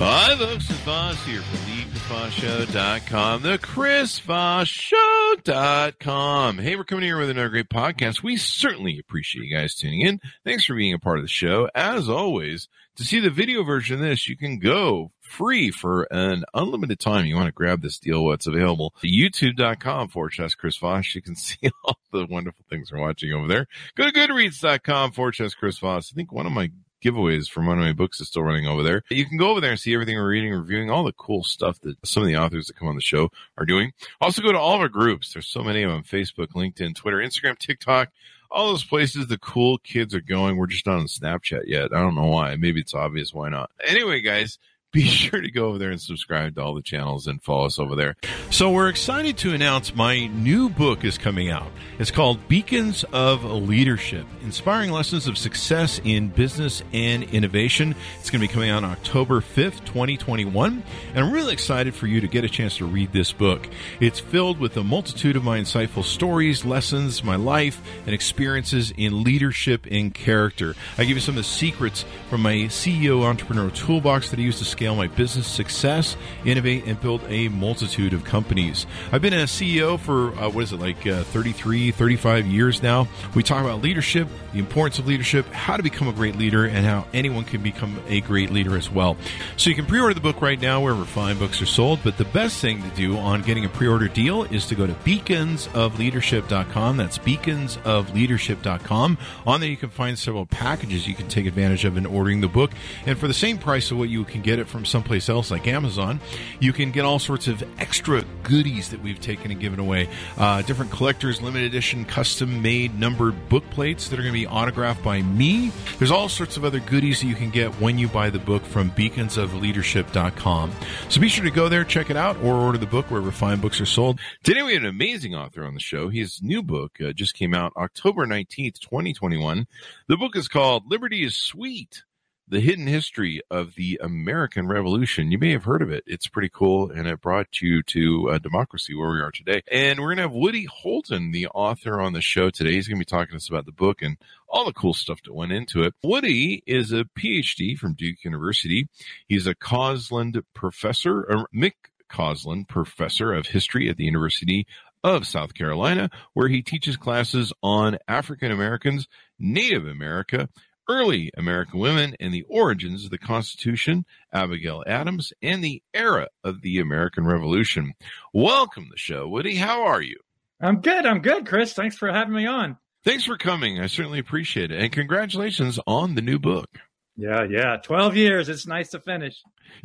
Hi, folks. It's Voss here from thechrisvossshow.com, the chrisvossshow.com. Hey, we're coming here with another great podcast. We certainly appreciate you guys tuning in. Thanks for being a part of the show. As always, to see the video version of this, you can go free for an unlimited time. You want to grab this deal, what's available. YouTube.com forward slash Chris Voss. You can see all the wonderful things we're watching over there. Go to goodreads.com forward slash Chris Voss. I think one of my giveaways from one of my books is still running over there. You can go over there and see everything we're reading, reviewing, all the cool stuff that some of the authors that come on the show are doing. Also go to all of our groups. There's so many of them. Facebook, LinkedIn, Twitter, Instagram, TikTok, all those places the cool kids are going. We're just not on Snapchat yet. I don't know why. Maybe it's obvious. Why not? Anyway, guys, be sure to go over there and subscribe to all the channels and follow us over there. So we're excited to announce my new book is coming out. It's called Beacons of Leadership, inspiring lessons of success in business and innovation. It's going to be coming out on October 5th, 2021. And I'm really excited for you to get a chance to read this book. It's filled with a multitude of my insightful stories, lessons, my life, and experiences in leadership and character. I give you some of the secrets from my CEO entrepreneur toolbox that I use to scale my business success, innovate, and build a multitude of companies. I've been a CEO for, uh, what is it, like uh, 33, 35 years now. We talk about leadership, the importance of leadership, how to become a great leader, and how anyone can become a great leader as well. So you can pre order the book right now wherever fine books are sold. But the best thing to do on getting a pre order deal is to go to beaconsofleadership.com. That's beaconsofleadership.com. On there, you can find several packages you can take advantage of in ordering the book. And for the same price of what you can get it from someplace else like Amazon, you can get all sorts of extra goodies that we've taken and given away. Uh, different collectors, limited edition, custom made numbered book plates that are going to be autographed by me. There's all sorts of other goodies that you can get when you buy the book from beaconsofleadership.com. So be sure to go there, check it out, or order the book wherever fine books are sold. Today we have an amazing author on the show. His new book uh, just came out October 19th, 2021. The book is called Liberty is Sweet the hidden history of the American Revolution. You may have heard of it. It's pretty cool, and it brought you to uh, democracy where we are today. And we're going to have Woody Holton, the author, on the show today. He's going to be talking to us about the book and all the cool stuff that went into it. Woody is a PhD from Duke University. He's a Cosland professor, or Mick Cosland professor of history at the University of South Carolina, where he teaches classes on African Americans, Native America, early American women and the origins of the Constitution, Abigail Adams, and the era of the American Revolution. Welcome to the show, Woody. How are you? I'm good. I'm good, Chris. Thanks for having me on. Thanks for coming. I certainly appreciate it. And congratulations on the new book. Yeah, yeah. 12 years. It's nice to finish.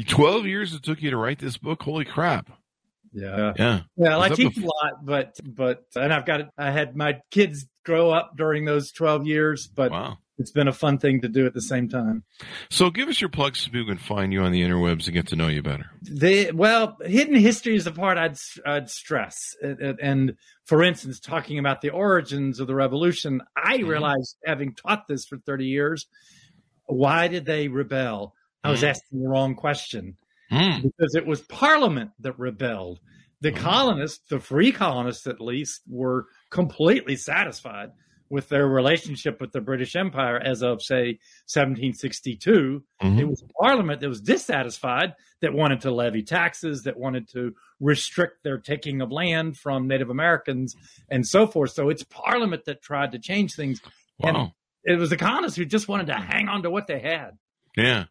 12 years it took you to write this book. Holy crap. Yeah. Yeah. Well, I teach a lot, but, but, and I've got, I had my kids grow up during those 12 years, but wow it's been a fun thing to do at the same time. So give us your plugs so people can find you on the interwebs and get to know you better. Well, hidden history is the part I'd, I'd stress. And for instance, talking about the origins of the revolution, I mm-hmm. realized having taught this for 30 years, why did they rebel? I was mm-hmm. asking the wrong question mm. because it was Parliament that rebelled. The mm. colonists, the free colonists at least, were completely satisfied with their relationship with the British Empire as of, say, 1762. Mm-hmm. It was Parliament that was dissatisfied, that wanted to levy taxes, that wanted to restrict their taking of land from Native Americans, and so forth. So it's Parliament that tried to change things. Wow. And it was the colonists who just wanted to hang on to what they had. Yeah.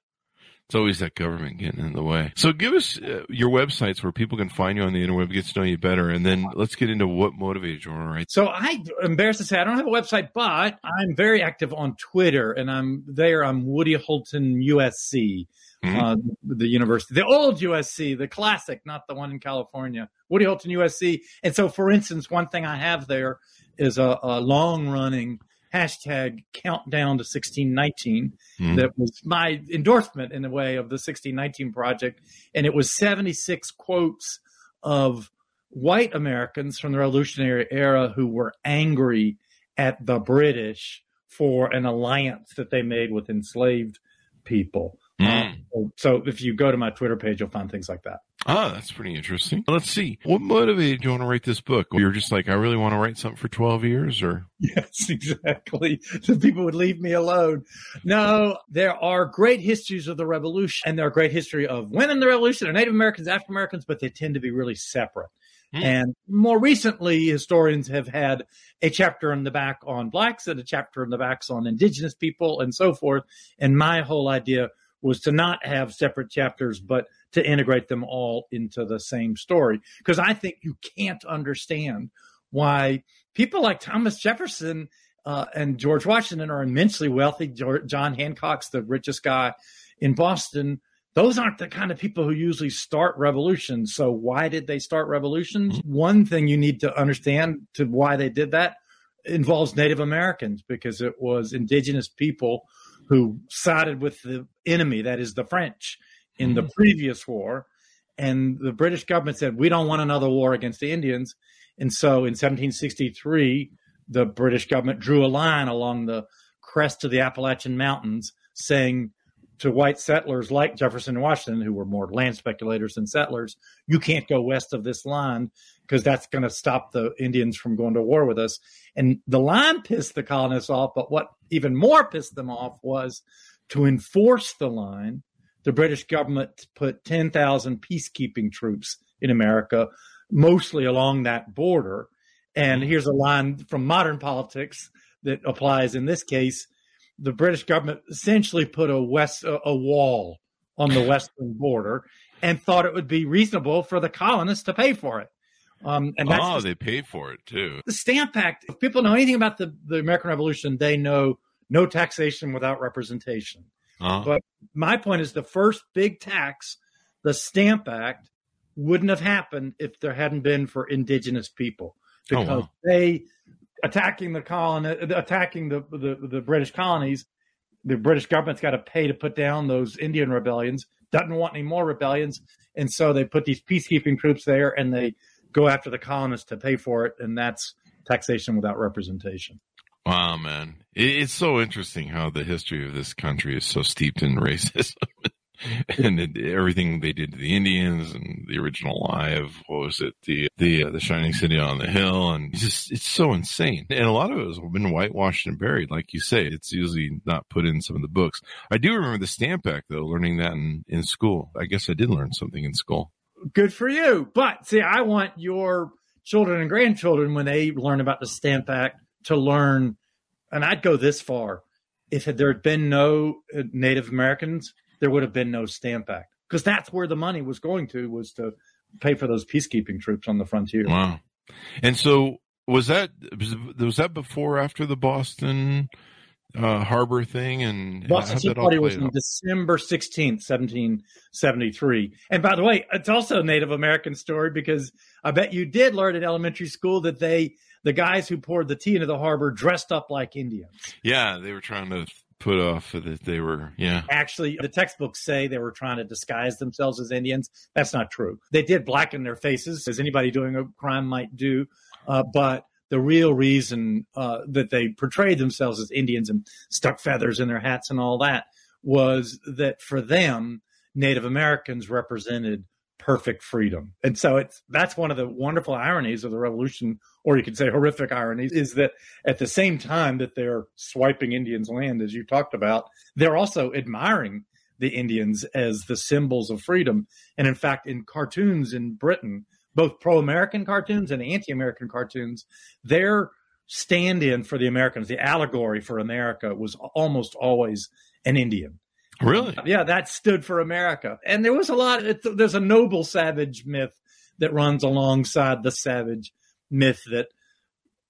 It's always that government getting in the way. So give us uh, your websites where people can find you on the interweb, get to know you better, and then let's get into what motivates you. All right. So I embarrassed to say I don't have a website, but I'm very active on Twitter, and I'm there. I'm Woody Holton USC. Mm-hmm. Uh, the university, the old USC, the classic, not the one in California, Woody Holton USC. And so, for instance, one thing I have there is a, a long running hashtag countdown to 1619 Mhm. that was my endorsement in a way of the 1619 project and it was 76 quotes of white americans from the revolutionary era who were angry at the british for an alliance that they made with enslaved people Mm. Um, so if you go to my twitter page you'll find things like that Ah, that's pretty interesting. Let's see. What motivated you want to write this book? You were just like, I really want to write something for 12 years or? Yes, exactly. So people would leave me alone. No, there are great histories of the revolution and there are great history of women in the revolution and Native Americans, African Americans, but they tend to be really separate. Hmm. And more recently, historians have had a chapter in the back on blacks and a chapter in the backs on indigenous people and so forth. And my whole idea was to not have separate chapters, but to integrate them all into the same story. Because I think you can't understand why people like Thomas Jefferson uh, and George Washington are immensely wealthy. George, John Hancock's the richest guy in Boston. Those aren't the kind of people who usually start revolutions. So why did they start revolutions? One thing you need to understand to why they did that involves Native Americans because it was indigenous people who sided with the enemy, that is the French, in the mm-hmm. previous war. And the British government said, we don't want another war against the Indians. And so in 1763, the British government drew a line along the crest of the Appalachian Mountains saying to white settlers like Jefferson and Washington, who were more land speculators than settlers, you can't go west of this line because that's going to stop the Indians from going to war with us. And the line pissed the colonists off, but what even more pissed them off was to enforce the line. The British government put 10,000 peacekeeping troops in America, mostly along that border. And here's a line from modern politics that applies in this case. The British government essentially put a west a, a wall on the western border and thought it would be reasonable for the colonists to pay for it. Um, and that's oh, just they paid for it too. the Stamp Act. If people know anything about the, the American Revolution, they know no taxation without representation. Uh, But my point is the first big tax, the Stamp Act, wouldn't have happened if there hadn't been for indigenous people Oh, because wow. they attacking the colony, uh, attacking the, the the British colonies. The British government's got to pay to put down those Indian rebellions. Doesn't want any more rebellions, and so they put these peacekeeping troops there, and they go after the colonists to pay for it, and that's taxation without representation. wow, man. It's so interesting how the history of this country is so steeped in racism. and it, everything they did to the Indians and the original of what was it? The the uh, the shining city on the hill and it's just it's so insane. And a lot of it has been whitewashed and buried like you say. It's usually not put in some of the books. I do remember the Stamp Act though learning that in in school. I guess I did learn something in school. Good for you. But see, I want your children and grandchildren when they learn about the Stamp Act to learn, and I'd go this far. If there had been no uh, Native Americans, there would have been no Stamp Act because that's where the money was going to was to pay for those peacekeeping troops on the frontier. wow and so was that was, that before or after the Boston uh, Harbor thing and Boston Tea Party was on? December 16th, 1773. And by the way, it's also a Native American story because I bet you did learn in elementary school that they, the guys who poured the tea into the harbor dressed up like Indians. yeah they were trying to put off that they were yeah Actually, the textbooks say they were trying to disguise themselves as Indians. That's not true. They did blacken their faces, as anybody doing a crime might do. Uh, but the real reason uh, that they portrayed themselves as Indians and stuck feathers in their hats and all that was that for them, Native Americans represented perfect freedom. And so it's that's one of the wonderful ironies of the revolution, or you could say horrific ironies, is that at the same time that they're swiping Indians' land, as you talked about, they're also admiring the Indians as the symbols of freedom. And in fact, in cartoons in Britain, both pro American cartoons and anti American cartoons, their stand in for the Americans, the allegory for America was almost always an Indian. Really Yeah, that stood for America. And there was a lot, there's a noble savage myth that runs alongside the savage myth that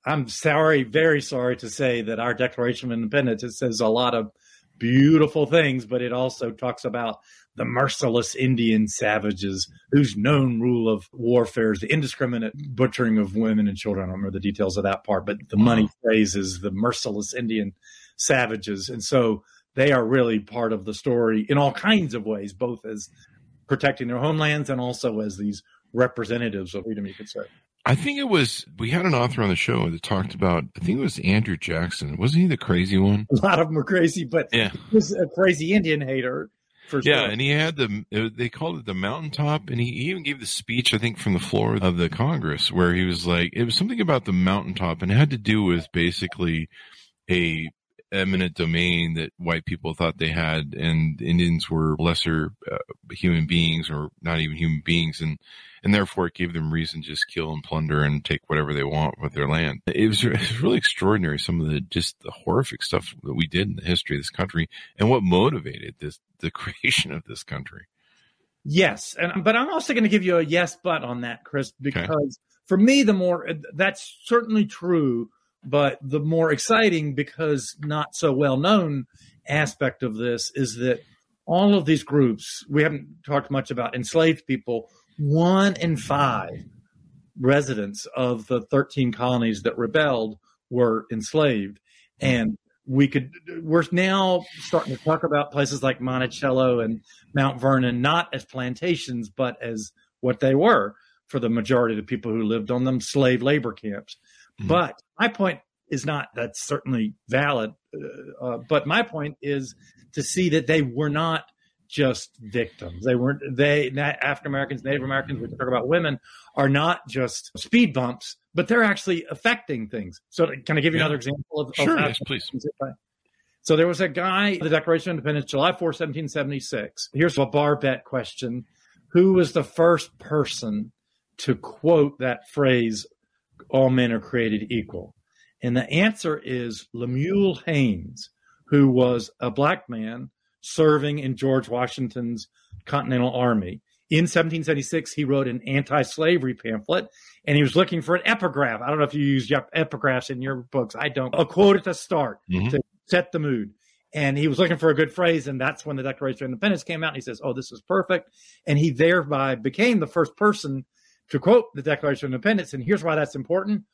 I'm sorry, very sorry to say that our Declaration of Independence, it says a lot of beautiful things, but it also talks about the merciless Indian savages whose known rule of warfare is the indiscriminate butchering of women and children. I don't remember the details of that part, but the money phrase is the merciless Indian savages. And so they are really part of the story in all kinds of ways, both as protecting their homelands and also as these representatives of freedom, you could say. I think it was we had an author on the show that talked about. I think it was Andrew Jackson. Wasn't he the crazy one? A lot of them are crazy, but Yeah. he was a crazy Indian hater for Yeah, and he had the they called it the mountaintop, and he even gave the speech I think from the floor of the Congress where he was like it was something about the mountaintop, and it had to do with basically a eminent domain that white people thought they had, and Indians were lesser uh, human beings or not even human beings, and and therefore it gave them reason to just kill and plunder and take whatever they want with their land. It was, it was really extraordinary. Some of the just the horrific stuff that we did in the history of this country and what motivated this the creation of this country. Yes, and but I'm also going to give you a yes, but on that, Chris, because for me, the more that's certainly true, but the more exciting because not so well known aspect of this is that all of these groups we haven't talked much about enslaved people. One in five residents of the 13 colonies that rebelled were enslaved, and we could we're now starting to talk about places like Monticello and Mount Vernon not as plantations but as what they were for the majority of the people who lived on them slave labor camps. Mhm. But my point is not that's certainly valid. Uh, uh, but my point is to see that they were not just victims. They weren't. They African Americans, Native Americans. We talk about women are not just speed bumps, but they're actually affecting things. So, can I give you Yeah. another example of, of Sure, how- yes, please. so there was a guy, the Declaration of Independence, July 4, 1776. Here's a bar bet question. Who was the first person to quote that phrase, all men are created equal? And the answer is Lemuel Haynes, who was a black man serving in George Washington's Continental Army. In 1776, he wrote an anti slavery pamphlet and he was looking for an epigraph. I don't know if you use epigraphs in your books. I don't. A quote at the start Mhm. to set the mood. And he was looking for a good phrase, and that's when the Declaration of Independence came out. And he says, "Oh, this is perfect," and he thereby became the first person to quote the Declaration of Independence. And here's why that's important: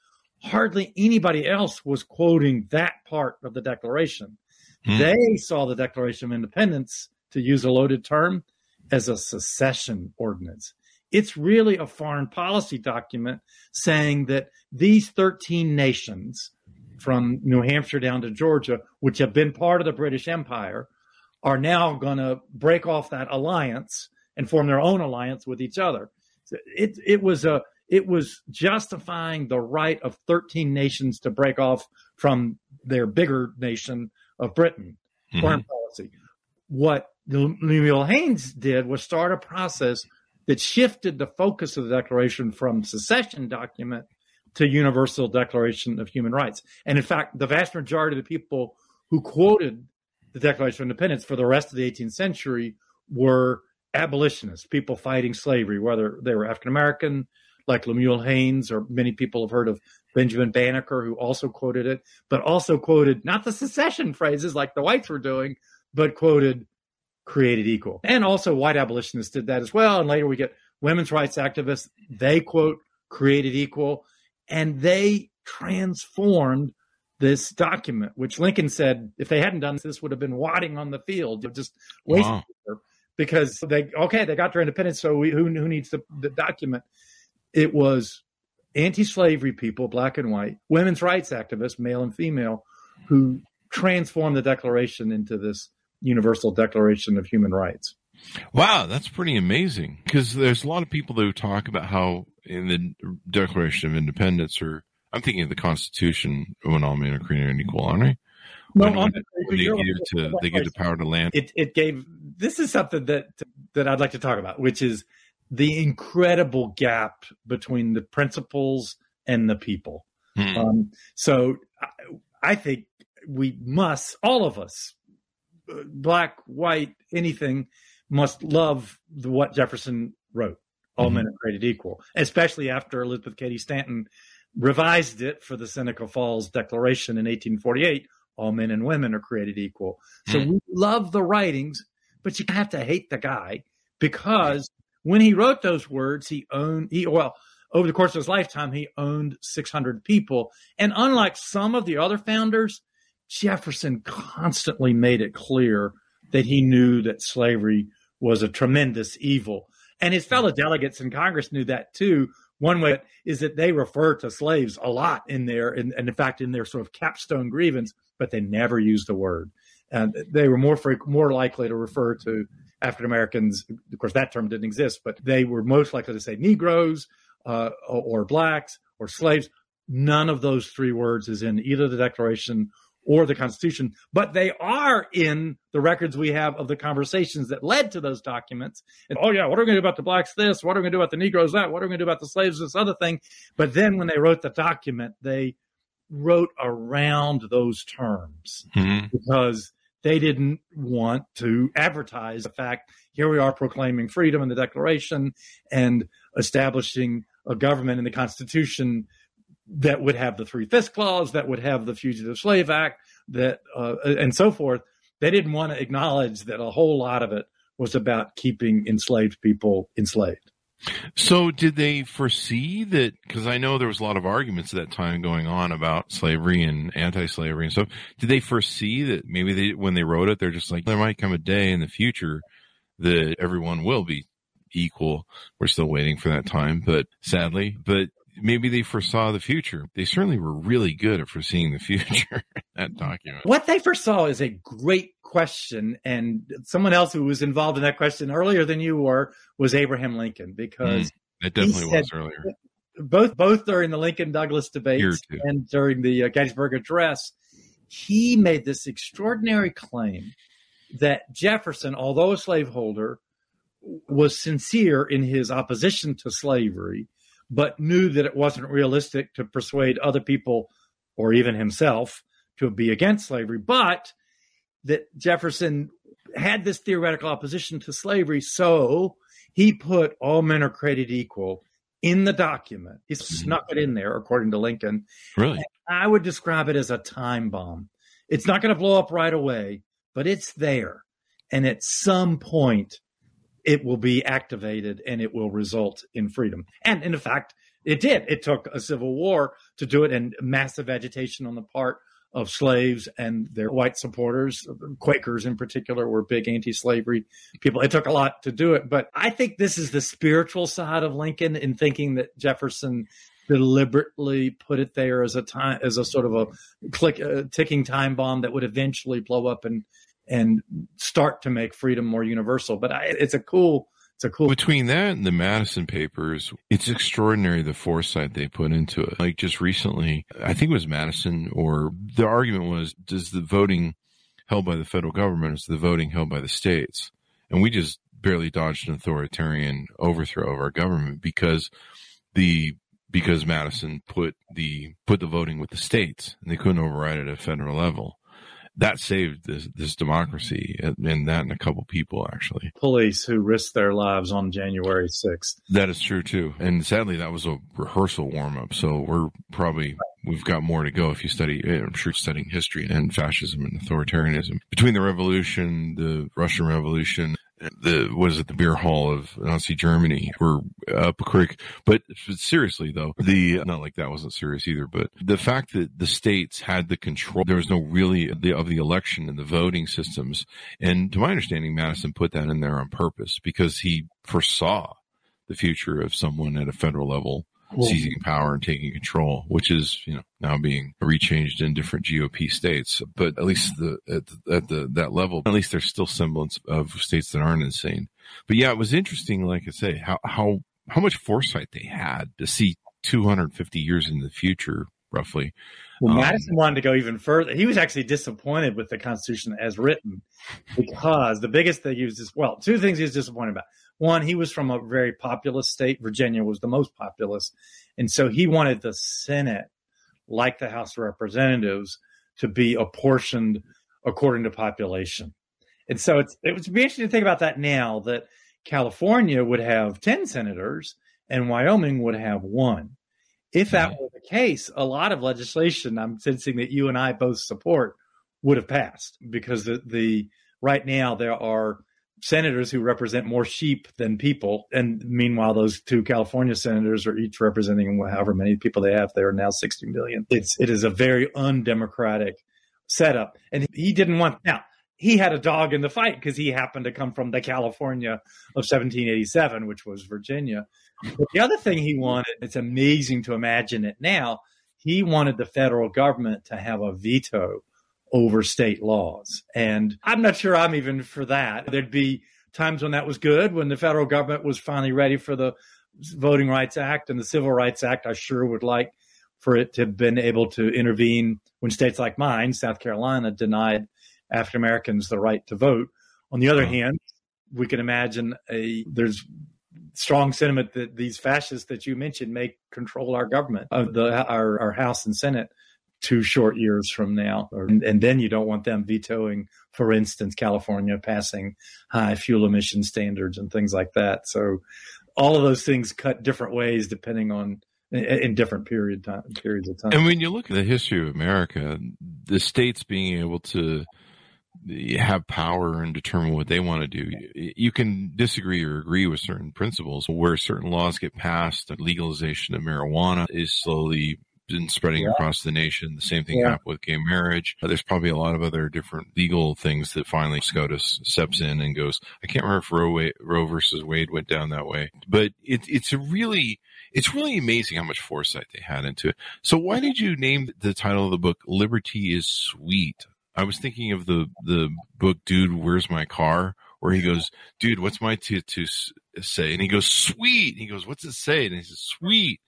hardly anybody else was quoting that part of the Declaration. Hmm. They saw the Declaration of Independence, to use a loaded term, as a secession ordinance. It's really a foreign policy document saying that these 13 nations, from New Hampshire down to Georgia, which have been part of the British Empire, are now going to break off that alliance and form their own alliance with each other. It it was a it was justifying the right of 13 nations to break off from their bigger nation of Britain Mhm. foreign policy. What Lemuel Haynes did was start a process that shifted the focus of the Declaration from secession document to Universal Declaration of Human Rights. And in fact, the vast majority of the people who quoted the Declaration of Independence for the rest of the 18th century were abolitionists, people fighting slavery, whether they were African American, like Lemuel Haynes, or many people have heard of Benjamin Banneker, who also quoted it, but also quoted not the secession phrases like the whites were doing, but quoted created equal. And also white abolitionists did that as well. And later we get women's rights activists. They quote created equal and they transformed this document, which Lincoln said if they hadn't done this, this would have been wadding on the field, just wasting Wow. Because they okay they got their independence. So we, who who needs the, the document? It was anti-slavery people, black and white, women's rights activists, male and female, who transformed the Declaration into this Universal Declaration of Human Rights. Wow, that's pretty amazing. Because there's a lot of people who talk about how in the Declaration of Independence, or I'm thinking of the Constitution, when all men are created equal, aren't they? When, they give to they give the power to land. it it gave this is something that that I'd like to talk about, which is the incredible gap between the principles and the people. Hmm. Um, so I, I think we must, all of us, uh, black, white, anything, must love the, what Jefferson wrote. All Mhm. men are created equal, especially after Elizabeth Cady Stanton revised it for the Seneca Falls Declaration in 1848. All men and women are created equal. So Mm. we love the writings, but you have to hate the guy because when he wrote those words, he owned he well over the course of his lifetime he owned 600 people, and unlike some of the other founders, Jefferson constantly made it clear that he knew that slavery was a tremendous evil, and his fellow delegates in Congress knew that too. One way is that they refer to slaves a lot in there, and, and in fact, in their sort of capstone grievance, but they never used the word. And they were more more likely to refer to African Americans. Of course, that term didn't exist, but they were most likely to say Negroes uh, or, or blacks or slaves. None of those three words is in either the Declaration or the Constitution, but they are in the records we have of the conversations that led to those documents. And oh yeah, what are we going to do about the blacks? This. What are we going to do about the Negroes? That. What are we going to do about the slaves? This other thing. But then when they wrote the document, they wrote around those terms Mhm. because they didn't want to advertise the fact here we are proclaiming freedom in the Declaration and establishing a government in the Constitution that would have the Three Fifths Clause, that would have the Fugitive Slave Act, that uh, and so forth. They didn't want to acknowledge that a whole lot of it was about keeping enslaved people enslaved. So, did they foresee that? Because I know there was a lot of arguments at that time going on about slavery and anti-slavery and stuff. Did they foresee that maybe they, when they wrote it, they're just like, there might come a day in the future that everyone will be equal. We're still waiting for that time, but sadly, but maybe they foresaw the future. They certainly were really good at foreseeing the future. that document. What they foresaw is a great question, and someone else who was involved in that question earlier than you were was Abraham Lincoln, because It definitely said- was earlier. both both during the Lincoln Douglas debates and during the uh, Gettysburg Address, he made this extraordinary claim that Jefferson, although a slaveholder, was sincere in his opposition to slavery, but knew that it wasn't realistic to persuade other people or even himself to be against slavery, but that Jefferson had this theoretical opposition to slavery, so he put all men are created equal in the document. He mm-hmm. snuck it in there, according to Lincoln. Really? I would describe it as a time bomb. It's not going to blow up right away, but it's there. And at some point, it will be activated and it will result in freedom. And in fact, it did. It took a civil war to do it and massive agitation on the part of slaves and their white supporters. Quakers, in particular, were big anti slavery people. It took a lot to do it. But I think this is the spiritual side of Lincoln in thinking that Jefferson deliberately put it there as a time as a sort of a click a ticking time bomb that would eventually blow up and and start to make freedom more universal but I, it's a cool it's a cool Between that and the Madison papers, it's extraordinary the foresight they put into it. Like just recently, I think it was Madison, or the argument was, does the voting held by the federal government is the voting held by the states? And we just barely dodged an authoritarian overthrow of our government because the because Madison put the put the voting with the states and they couldn't override it at a federal level. That saved this this democracy and that and a couple people actually. police who risked their lives on January 6th. That is true too. And sadly, that was a rehearsal warm up. So we're probably, we've got more to go if you study, eh, I'm sure studying history and fascism and authoritarianism. Between the revolution, the Russian Revolution, the, what is it, the beer hall of Nazi Germany, we're up a creek. But seriously though, the, not like that wasn't serious either, but the fact that the states had the control, there was no really the, of the election and the voting systems. And to my understanding, Madison put that in there on purpose because he foresaw the future of someone at a federal level seizing power and taking control, which is you know now being rechanged in different GOP states. But at least the at, the, at the that level, at least there's still semblance of states that aren't insane. But yeah, it was interesting, like I say, how how how much foresight they had to see 250 years in the future, roughly. Well, Um, Madison wanted to go even further. He was actually disappointed with the Constitution as written because the biggest thing he was just, well, two things he was disappointed about. One, he was from a very populous state. Virginia was the most populous. And so he wanted the Senate, like the House of Representatives, to be apportioned according to population. And so it's, it would be interesting to think about that now that California would have 10 senators and Wyoming would have one. If that were the case, a lot of legislation I'm sensing that you and I both support would have passed because the, the right now there are senators who represent more sheep than people. And meanwhile, those two California senators are each representing however many people they have. They are now 60 million. It's, it is a very undemocratic setup. And he didn't want, now, he had a dog in the fight because he happened to come from the California of 1787, which was Virginia. But the other thing he wanted, it's amazing to imagine it now, he wanted the federal government to have a veto over state laws. And I'm not sure I'm even for that. There'd be times when that was good, when the federal government was finally ready for the Voting Rights Act and the Civil Rights Act. I sure would like for it to have been able to intervene when states like mine, South Carolina, denied African Americans the right to vote. On the other oh. hand, we can imagine a there's strong sentiment that these fascists that you mentioned may control our government, uh, the our, our House and Senate two short years from now. Or, and then you don't want them vetoing, for instance, California passing high fuel emission standards and things like that. So all of those things cut different ways depending on in different period time, periods of time. And when you look at the history of America, the states being able to have power and determine what they want to do. You can disagree or agree with certain principles where certain laws get passed. The legalization of marijuana is slowly been spreading yeah. across the nation. The same thing yeah. happened with gay marriage. Uh, there's probably a lot of other different legal things that finally SCOTUS steps in and goes, I can't remember if Roe, Roe versus Wade went down that way, but it, it's a really, it's really amazing how much foresight they had into it. So why did you name the title of the book Liberty is Sweet? I was thinking of the, the book, Dude, Where's My Car? Where he goes, dude, what's my to, to say? And he goes, sweet. And he goes, what's it say? And he says, sweet.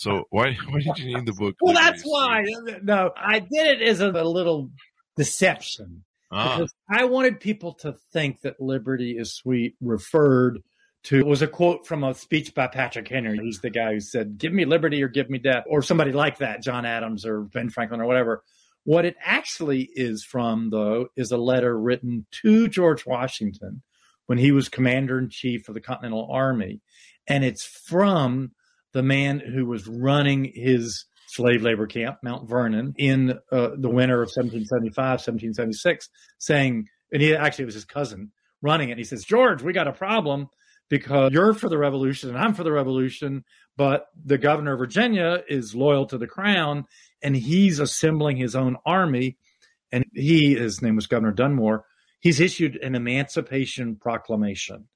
So why why did you name the book? Well, that's why. No, I did it as a, a little deception ah. because I wanted people to think that liberty is sweet referred to it was a quote from a speech by Patrick Henry. He's the guy who said, "Give me liberty or give me death," or somebody like that, John Adams or Ben Franklin or whatever. What it actually is from, though, is a letter written to George Washington when he was commander in chief of the Continental Army, and it's from the man who was running his slave labor camp, Mount Vernon, in uh, the winter of 1775, 1776, saying, and he actually was his cousin running it. He says, George, we got a problem because you're for the revolution and I'm for the revolution, but the governor of Virginia is loyal to the crown and he's assembling his own army. And he, his name was Governor Dunmore, he's issued an emancipation proclamation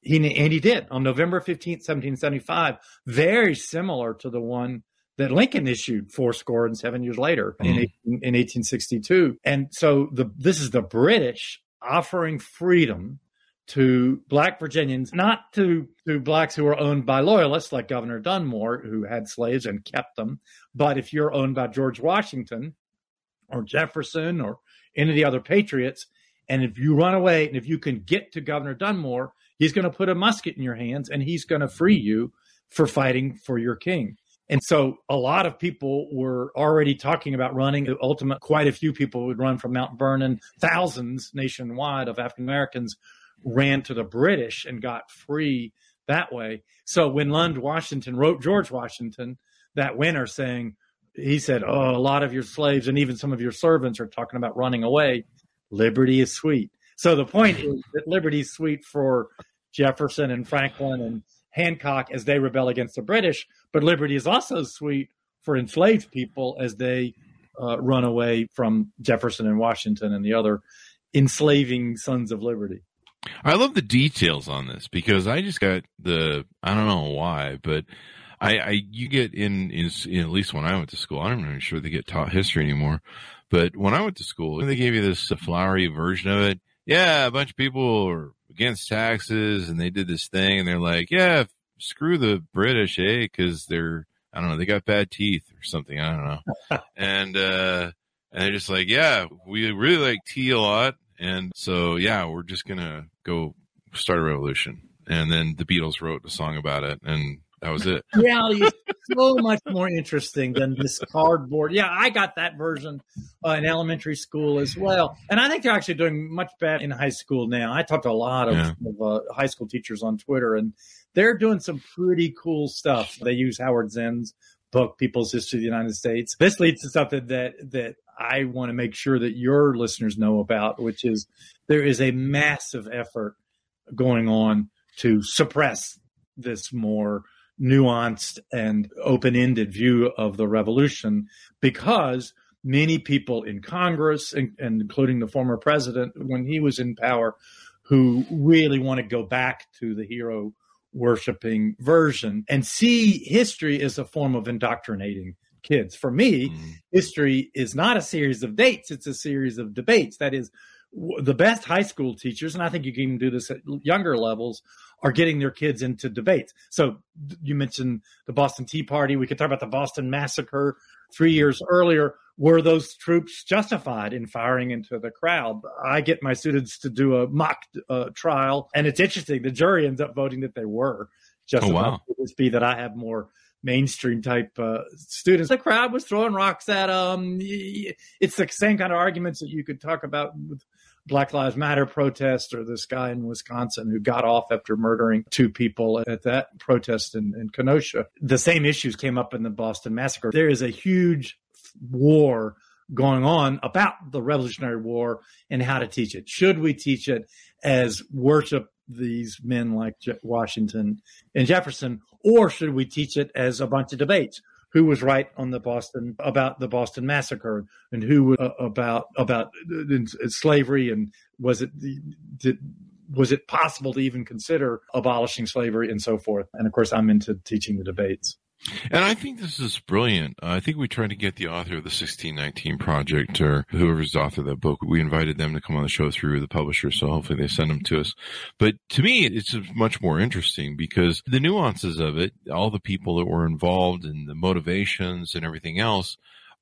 he and he did on November 15th, 1775, very similar to the one that Lincoln issued four score and seven years later mm. in, in 1862. And so the this is the British offering freedom to black Virginians, not to, to blacks who are owned by loyalists like Governor Dunmore, who had slaves and kept them, but if you're owned by George Washington or Jefferson or any of the other patriots, and if you run away and if you can get to Governor Dunmore, He's going to put a musket in your hands and he's going to free you for fighting for your king. And so a lot of people were already talking about running. Ultimate, quite a few people would run from Mount Vernon. Thousands nationwide of African Americans ran to the British and got free that way. So when Lund Washington wrote George Washington that winter saying, he said, Oh, a lot of your slaves and even some of your servants are talking about running away. Liberty is sweet. So the point is that liberty's sweet for Jefferson and Franklin and Hancock as they rebel against the British, but liberty is also sweet for enslaved people as they uh, run away from Jefferson and Washington and the other enslaving sons of liberty. I love the details on this because I just got the I don't know why, but I, I you get in, in, in at least when I went to school, I'm not even sure they get taught history anymore. But when I went to school, they gave you this flowery version of it yeah, a bunch of people are against taxes and they did this thing and they're like, yeah, screw the British, eh? Cause they're, I don't know, they got bad teeth or something. I don't know. and, uh, and they're just like, yeah, we really like tea a lot. And so, yeah, we're just going to go start a revolution. And then the Beatles wrote a song about it and that was it. Reality is so much more interesting than this cardboard. Yeah, I got that version uh, in elementary school as well, and I think they're actually doing much better in high school now. I talked to a lot of, yeah. of uh, high school teachers on Twitter, and they're doing some pretty cool stuff. They use Howard Zinn's book, People's History of the United States. This leads to something that that I want to make sure that your listeners know about, which is there is a massive effort going on to suppress this more nuanced and open ended view of the revolution because many people in Congress, and, and, including the former president when he was in power, who really want to go back to the hero worshiping version and see history as a form of indoctrinating kids. For me, mm. history is not a series of dates, it's a series of debates. That is, the best high school teachers, and I think you can even do this at younger levels, are getting their kids into debates. So you mentioned the Boston Tea Party. We could talk about the Boston Massacre three years earlier. Were those troops justified in firing into the crowd? I get my students to do a mock uh, trial, and it's interesting. The jury ends up voting that they were justified. Oh, wow. It be that I have more mainstream type uh, students. The crowd was throwing rocks at them. It's the same kind of arguments that you could talk about with Black Lives Matter protest or this guy in Wisconsin who got off after murdering two people at that protest in, in Kenosha. The same issues came up in the Boston Massacre. There is a huge war going on about the Revolutionary War and how to teach it. Should we teach it as worship these men like Washington and Jefferson, or should we teach it as a bunch of debates? who was right on the Boston about the Boston massacre and who uh, about about uh, slavery and was it did, was it possible to even consider abolishing slavery and so forth? And of course, I'm into teaching the debates. And I think this is brilliant. Uh, I think we tried to get the author of the 1619 project or whoever's the author of that book. We invited them to come on the show through the publisher. So hopefully they send them to us. But to me, it's much more interesting because the nuances of it, all the people that were involved and the motivations and everything else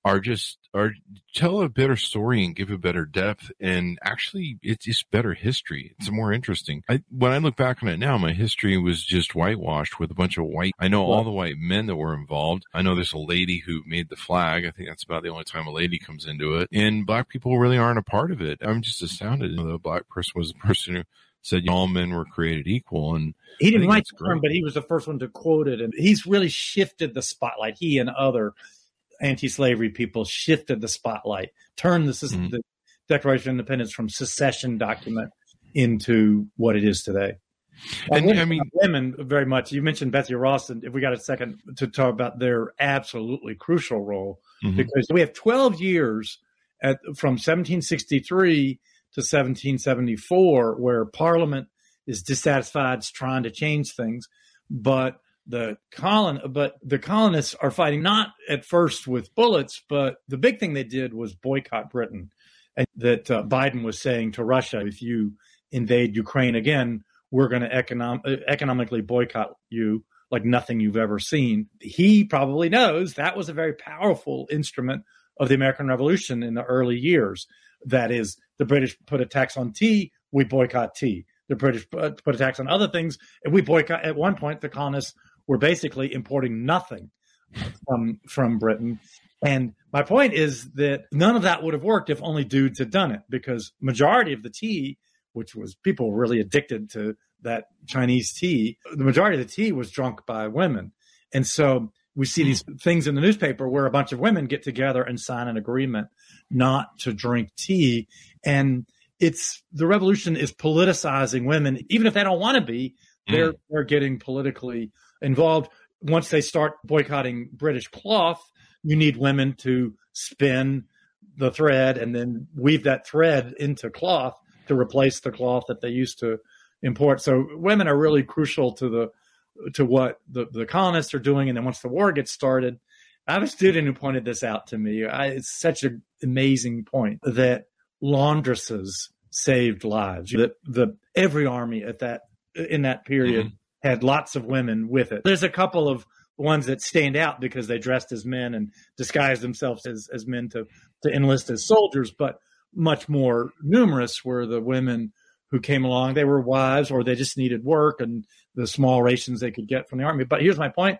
are just are tell a better story and give a better depth. And actually it's just better history. It's more interesting. I, when i look back on it now my history was just whitewashed with a bunch of white i know all the white men that were involved. I know there's a lady who made the flag. I think that's about the only time a lady comes into it. And black people really aren't a part of it. I'm just astounded. The black person was the person who said all men were created equal. And he didn't write the term but he was the first one to quote it. And he's really shifted the spotlight he and other anti-slavery people shifted the spotlight, turned the, mm-hmm. the Declaration of Independence from secession document into what it is today. And I mean, women very much. You mentioned Betsy Ross, and if we got a second to talk about their absolutely crucial role, mm-hmm. because we have 12 years at, from 1763 to 1774 where Parliament is dissatisfied, is trying to change things, but the colon but the colonists are fighting not at first with bullets but the big thing they did was boycott britain. And that uh, biden was saying to russia if you invade ukraine again we're going to econom- uh, economically boycott you like nothing you've ever seen. He probably knows that was a very powerful instrument of the american revolution in the early years. That is the british put a tax on tea we boycott tea. The British put, put a tax on other things, and we boycott. At one point, the colonists were basically importing nothing from from Britain. And my point is that none of that would have worked if only dudes had done it, because majority of the tea, which was people really addicted to that Chinese tea, the majority of the tea was drunk by women. And so we see these things in the newspaper where a bunch of women get together and sign an agreement not to drink tea. And it's the revolution is politicizing women, even if they don't want to be, they're mm. they're getting politically involved. Once they start boycotting British cloth, you need women to spin the thread and then weave that thread into cloth to replace the cloth that they used to import. So women are really crucial to the to what the, the colonists are doing. And then once the war gets started, I have a student who pointed this out to me. I, it's such an amazing point that laundresses saved lives. That the every army at that in that period mm-hmm had lots of women with it. There's a couple of ones that stand out because they dressed as men and disguised themselves as, as men to, to enlist as soldiers, but much more numerous were the women who came along. They were wives or they just needed work and the small rations they could get from the army. But here's my point.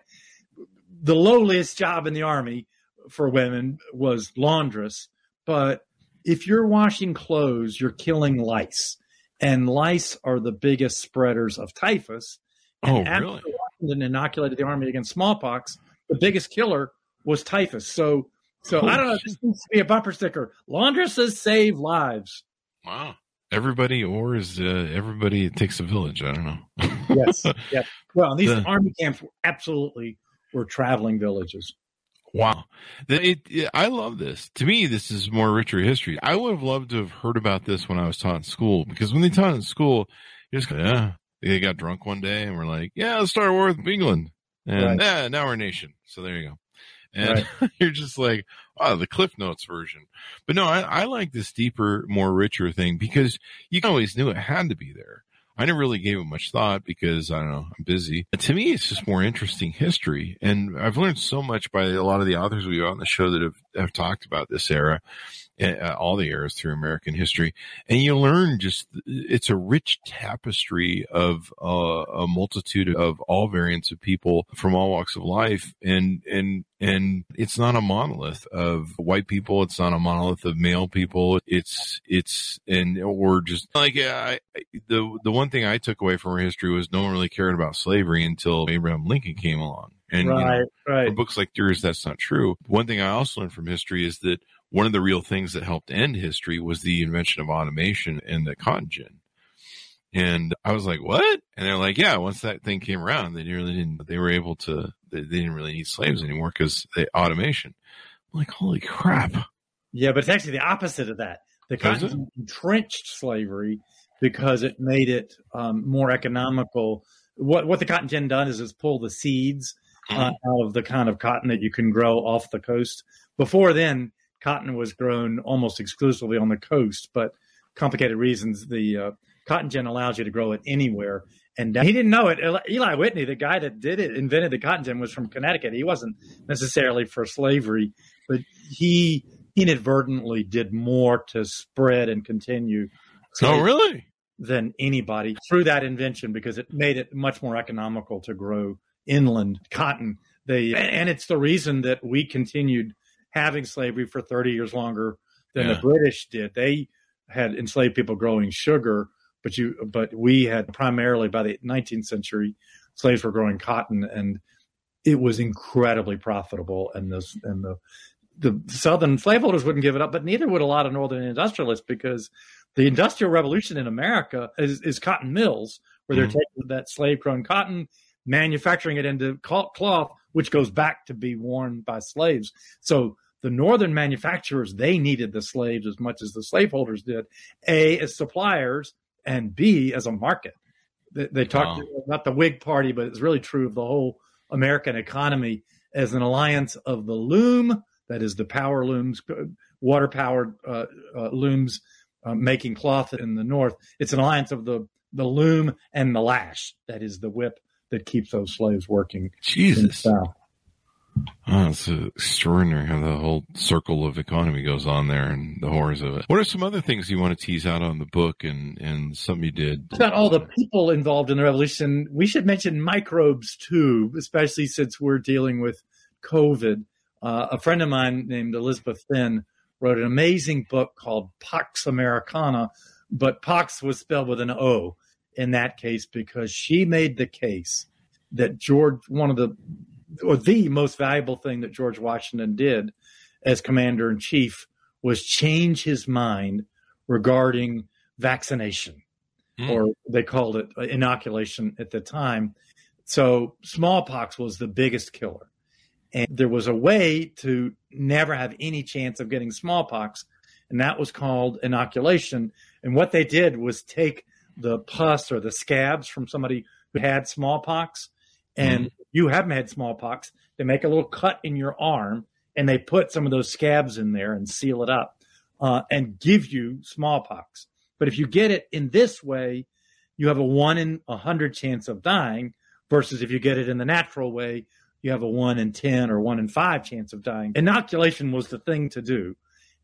The lowliest job in the army for women was laundress. But if you're washing clothes, you're killing lice. And lice are the biggest spreaders of typhus. And oh, really? Washington inoculated the army against smallpox. The biggest killer was typhus. So, so I don't know. This needs to be a bumper sticker. Laundresses save lives. Wow. Everybody, or is uh, everybody? It takes a village. I don't know. yes. Yes. Well, these the, army camps were absolutely were traveling villages. Wow. It, it, I love this. To me, this is more richer history. I would have loved to have heard about this when I was taught in school because when they taught in school, you just go, yeah, they got drunk one day and we're like, yeah, let's start a war with England. And right. yeah, now we're a nation. So there you go. And right. you're just like, oh, the Cliff Notes version. But no, I, I like this deeper, more richer thing because you always knew it had to be there. I never really gave it much thought because I don't know, I'm busy. But to me, it's just more interesting history. And I've learned so much by a lot of the authors we have on the show that have, have talked about this era uh, all the eras through American history, and you learn just it's a rich tapestry of uh, a multitude of all variants of people from all walks of life, and and and it's not a monolith of white people. It's not a monolith of male people. It's it's and or just like I, the the one thing I took away from our history was no one really cared about slavery until Abraham Lincoln came along. And right, you know, right. books like yours, that's not true. One thing I also learned from history is that one of the real things that helped end history was the invention of automation and the cotton gin. And I was like, what? And they're like, yeah, once that thing came around, they really didn't, they were able to, they, they didn't really need slaves anymore because the automation. I'm like, holy crap. Yeah, but it's actually the opposite of that. The cotton entrenched slavery because it made it um, more economical. What what the cotton gin done is is pull the seeds uh, mm-hmm. out of the kind of cotton that you can grow off the coast. Before then, cotton was grown almost exclusively on the coast, but complicated reasons, the uh, cotton gin allows you to grow it anywhere. And uh, he didn't know it. Eli Whitney, the guy that did it, invented the cotton gin, was from Connecticut. He wasn't necessarily for slavery, but he inadvertently did more to spread and continue. Oh, really? Than anybody through that invention because it made it much more economical to grow inland cotton. They, and it's the reason that we continued having slavery for 30 years longer than yeah. the British did. They had enslaved people growing sugar, but you but we had primarily by the 19th century slaves were growing cotton and it was incredibly profitable and this and the the southern slaveholders wouldn't give it up, but neither would a lot of northern industrialists because the industrial revolution in America is, is cotton mills where they're mm-hmm. taking that slave grown cotton, manufacturing it into cloth, which goes back to be worn by slaves. So the northern manufacturers they needed the slaves as much as the slaveholders did a as suppliers and b as a market they, they talked wow. about the whig party but it's really true of the whole american economy as an alliance of the loom that is the power looms water powered uh, uh, looms uh, making cloth in the north it's an alliance of the the loom and the lash that is the whip that keeps those slaves working jesus Oh, it's extraordinary how the whole circle of economy goes on there and the horrors of it. What are some other things you want to tease out on the book and, and something you did? About all the people involved in the revolution, we should mention microbes too, especially since we're dealing with COVID. Uh, a friend of mine named Elizabeth Fenn wrote an amazing book called Pax Americana, but Pax was spelled with an O in that case because she made the case that George, one of the or the most valuable thing that George Washington did as commander in chief was change his mind regarding vaccination, mm. or they called it inoculation at the time. So smallpox was the biggest killer. And there was a way to never have any chance of getting smallpox, and that was called inoculation. And what they did was take the pus or the scabs from somebody who had smallpox and mm you haven't had smallpox, they make a little cut in your arm and they put some of those scabs in there and seal it up uh, and give you smallpox. But if you get it in this way, you have a one in a hundred chance of dying versus if you get it in the natural way, you have a one in 10 or one in five chance of dying. Inoculation was the thing to do.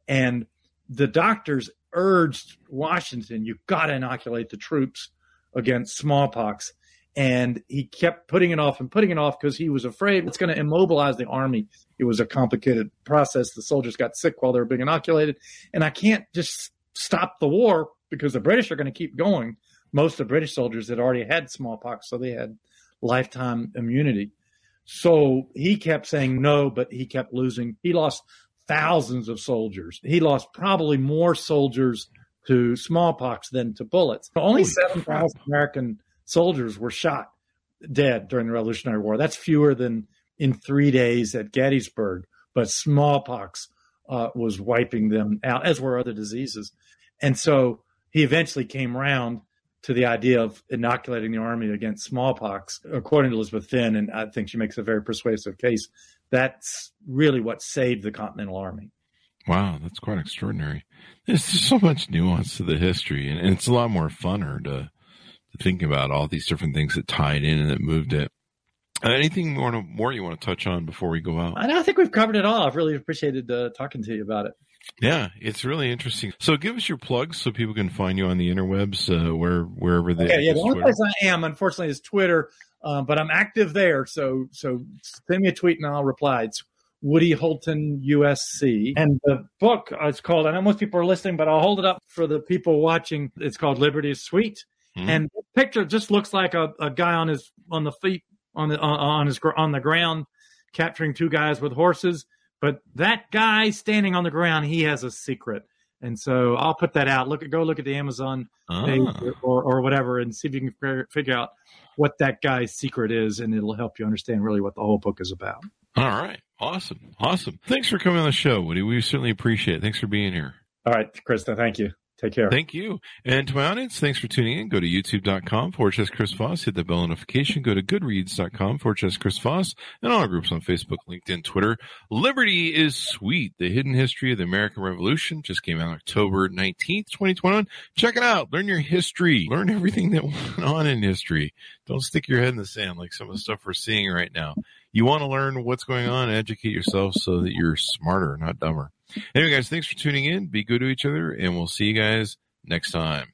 And the doctors urged Washington, you've got to inoculate the troops against smallpox and he kept putting it off and putting it off because he was afraid it's going to immobilize the army. It was a complicated process. The soldiers got sick while they were being inoculated, and I can't just stop the war because the British are going to keep going. Most of the British soldiers had already had smallpox, so they had lifetime immunity. So he kept saying no, but he kept losing. He lost thousands of soldiers. He lost probably more soldiers to smallpox than to bullets. Only 7,000 American soldiers were shot dead during the Revolutionary War. That's fewer than in three days at Gettysburg, but smallpox uh, was wiping them out, as were other diseases. And so he eventually came around to the idea of inoculating the army against smallpox. According to Elizabeth Fenn, and I think she makes a very persuasive case, that's really what saved the Continental Army. Wow, that's quite extraordinary. There's so much nuance to the history, and it's a lot more funner to to think about all these different things that tied in and that moved it. Uh, anything more, more you want to touch on before we go out? I think we've covered it all. I've really appreciated uh, talking to you about it. Yeah, it's really interesting. So, give us your plugs so people can find you on the interwebs, uh, where wherever they. Okay, yeah, the only place I am, unfortunately, is Twitter, uh, but I'm active there. So, so send me a tweet and I'll reply. It's Woody Holton USC, and the book it's called. I know most people are listening, but I'll hold it up for the people watching. It's called Liberty is Sweet, mm-hmm. and the picture just looks like a, a guy on his on the feet on the on his on the ground capturing two guys with horses but that guy standing on the ground, he has a secret. And so I'll put that out. Look at go look at the Amazon ah. page or, or whatever and see if you can figure out what that guy's secret is, and it'll help you understand really what the whole book is about. All right. Awesome. Awesome. Thanks for coming on the show, Woody. We certainly appreciate it. Thanks for being here. All right, Krista. Thank you. Take care. Thank you. And to my audience, thanks for tuning in. Go to youtube.com forward slash Chris Voss. Hit the bell notification. Go to goodreads.com forward slash Chris Voss and all our groups on Facebook, LinkedIn, Twitter. Liberty is Sweet. The Hidden History of the American Revolution just came out October 19th, 2021. Check it out. Learn your history. Learn everything that went on in history. Don't stick your head in the sand like some of the stuff we're seeing right now. You want to learn what's going on, educate yourself so that you're smarter, not dumber. Anyway, guys, thanks for tuning in. Be good to each other, and we'll see you guys next time.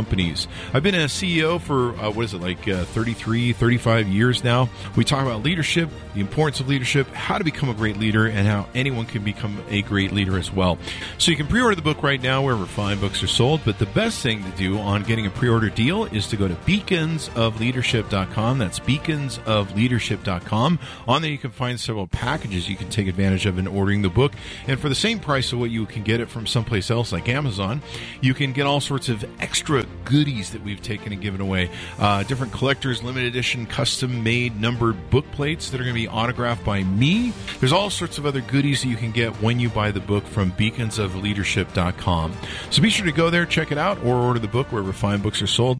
companies. I've been a CEO for, uh, what is it, like uh, 33, 35 years now. We talk about leadership, the importance of leadership, how to become a great leader, and how anyone can become a great leader as well. So you can pre order the book right now wherever fine books are sold. But the best thing to do on getting a pre order deal is to go to beaconsofleadership.com. That's beaconsofleadership.com. On there, you can find several packages you can take advantage of in ordering the book. And for the same price of what you can get it from someplace else like Amazon, you can get all sorts of extra goodies that we've taken and given away. Uh, different collectors, limited edition, custom made numbered book plates that are going to be autographed by me. There's all sorts of other goodies that you can get when you buy the book from beaconsofleadership.com. So be sure to go there, check it out, or order the book wherever fine books are sold.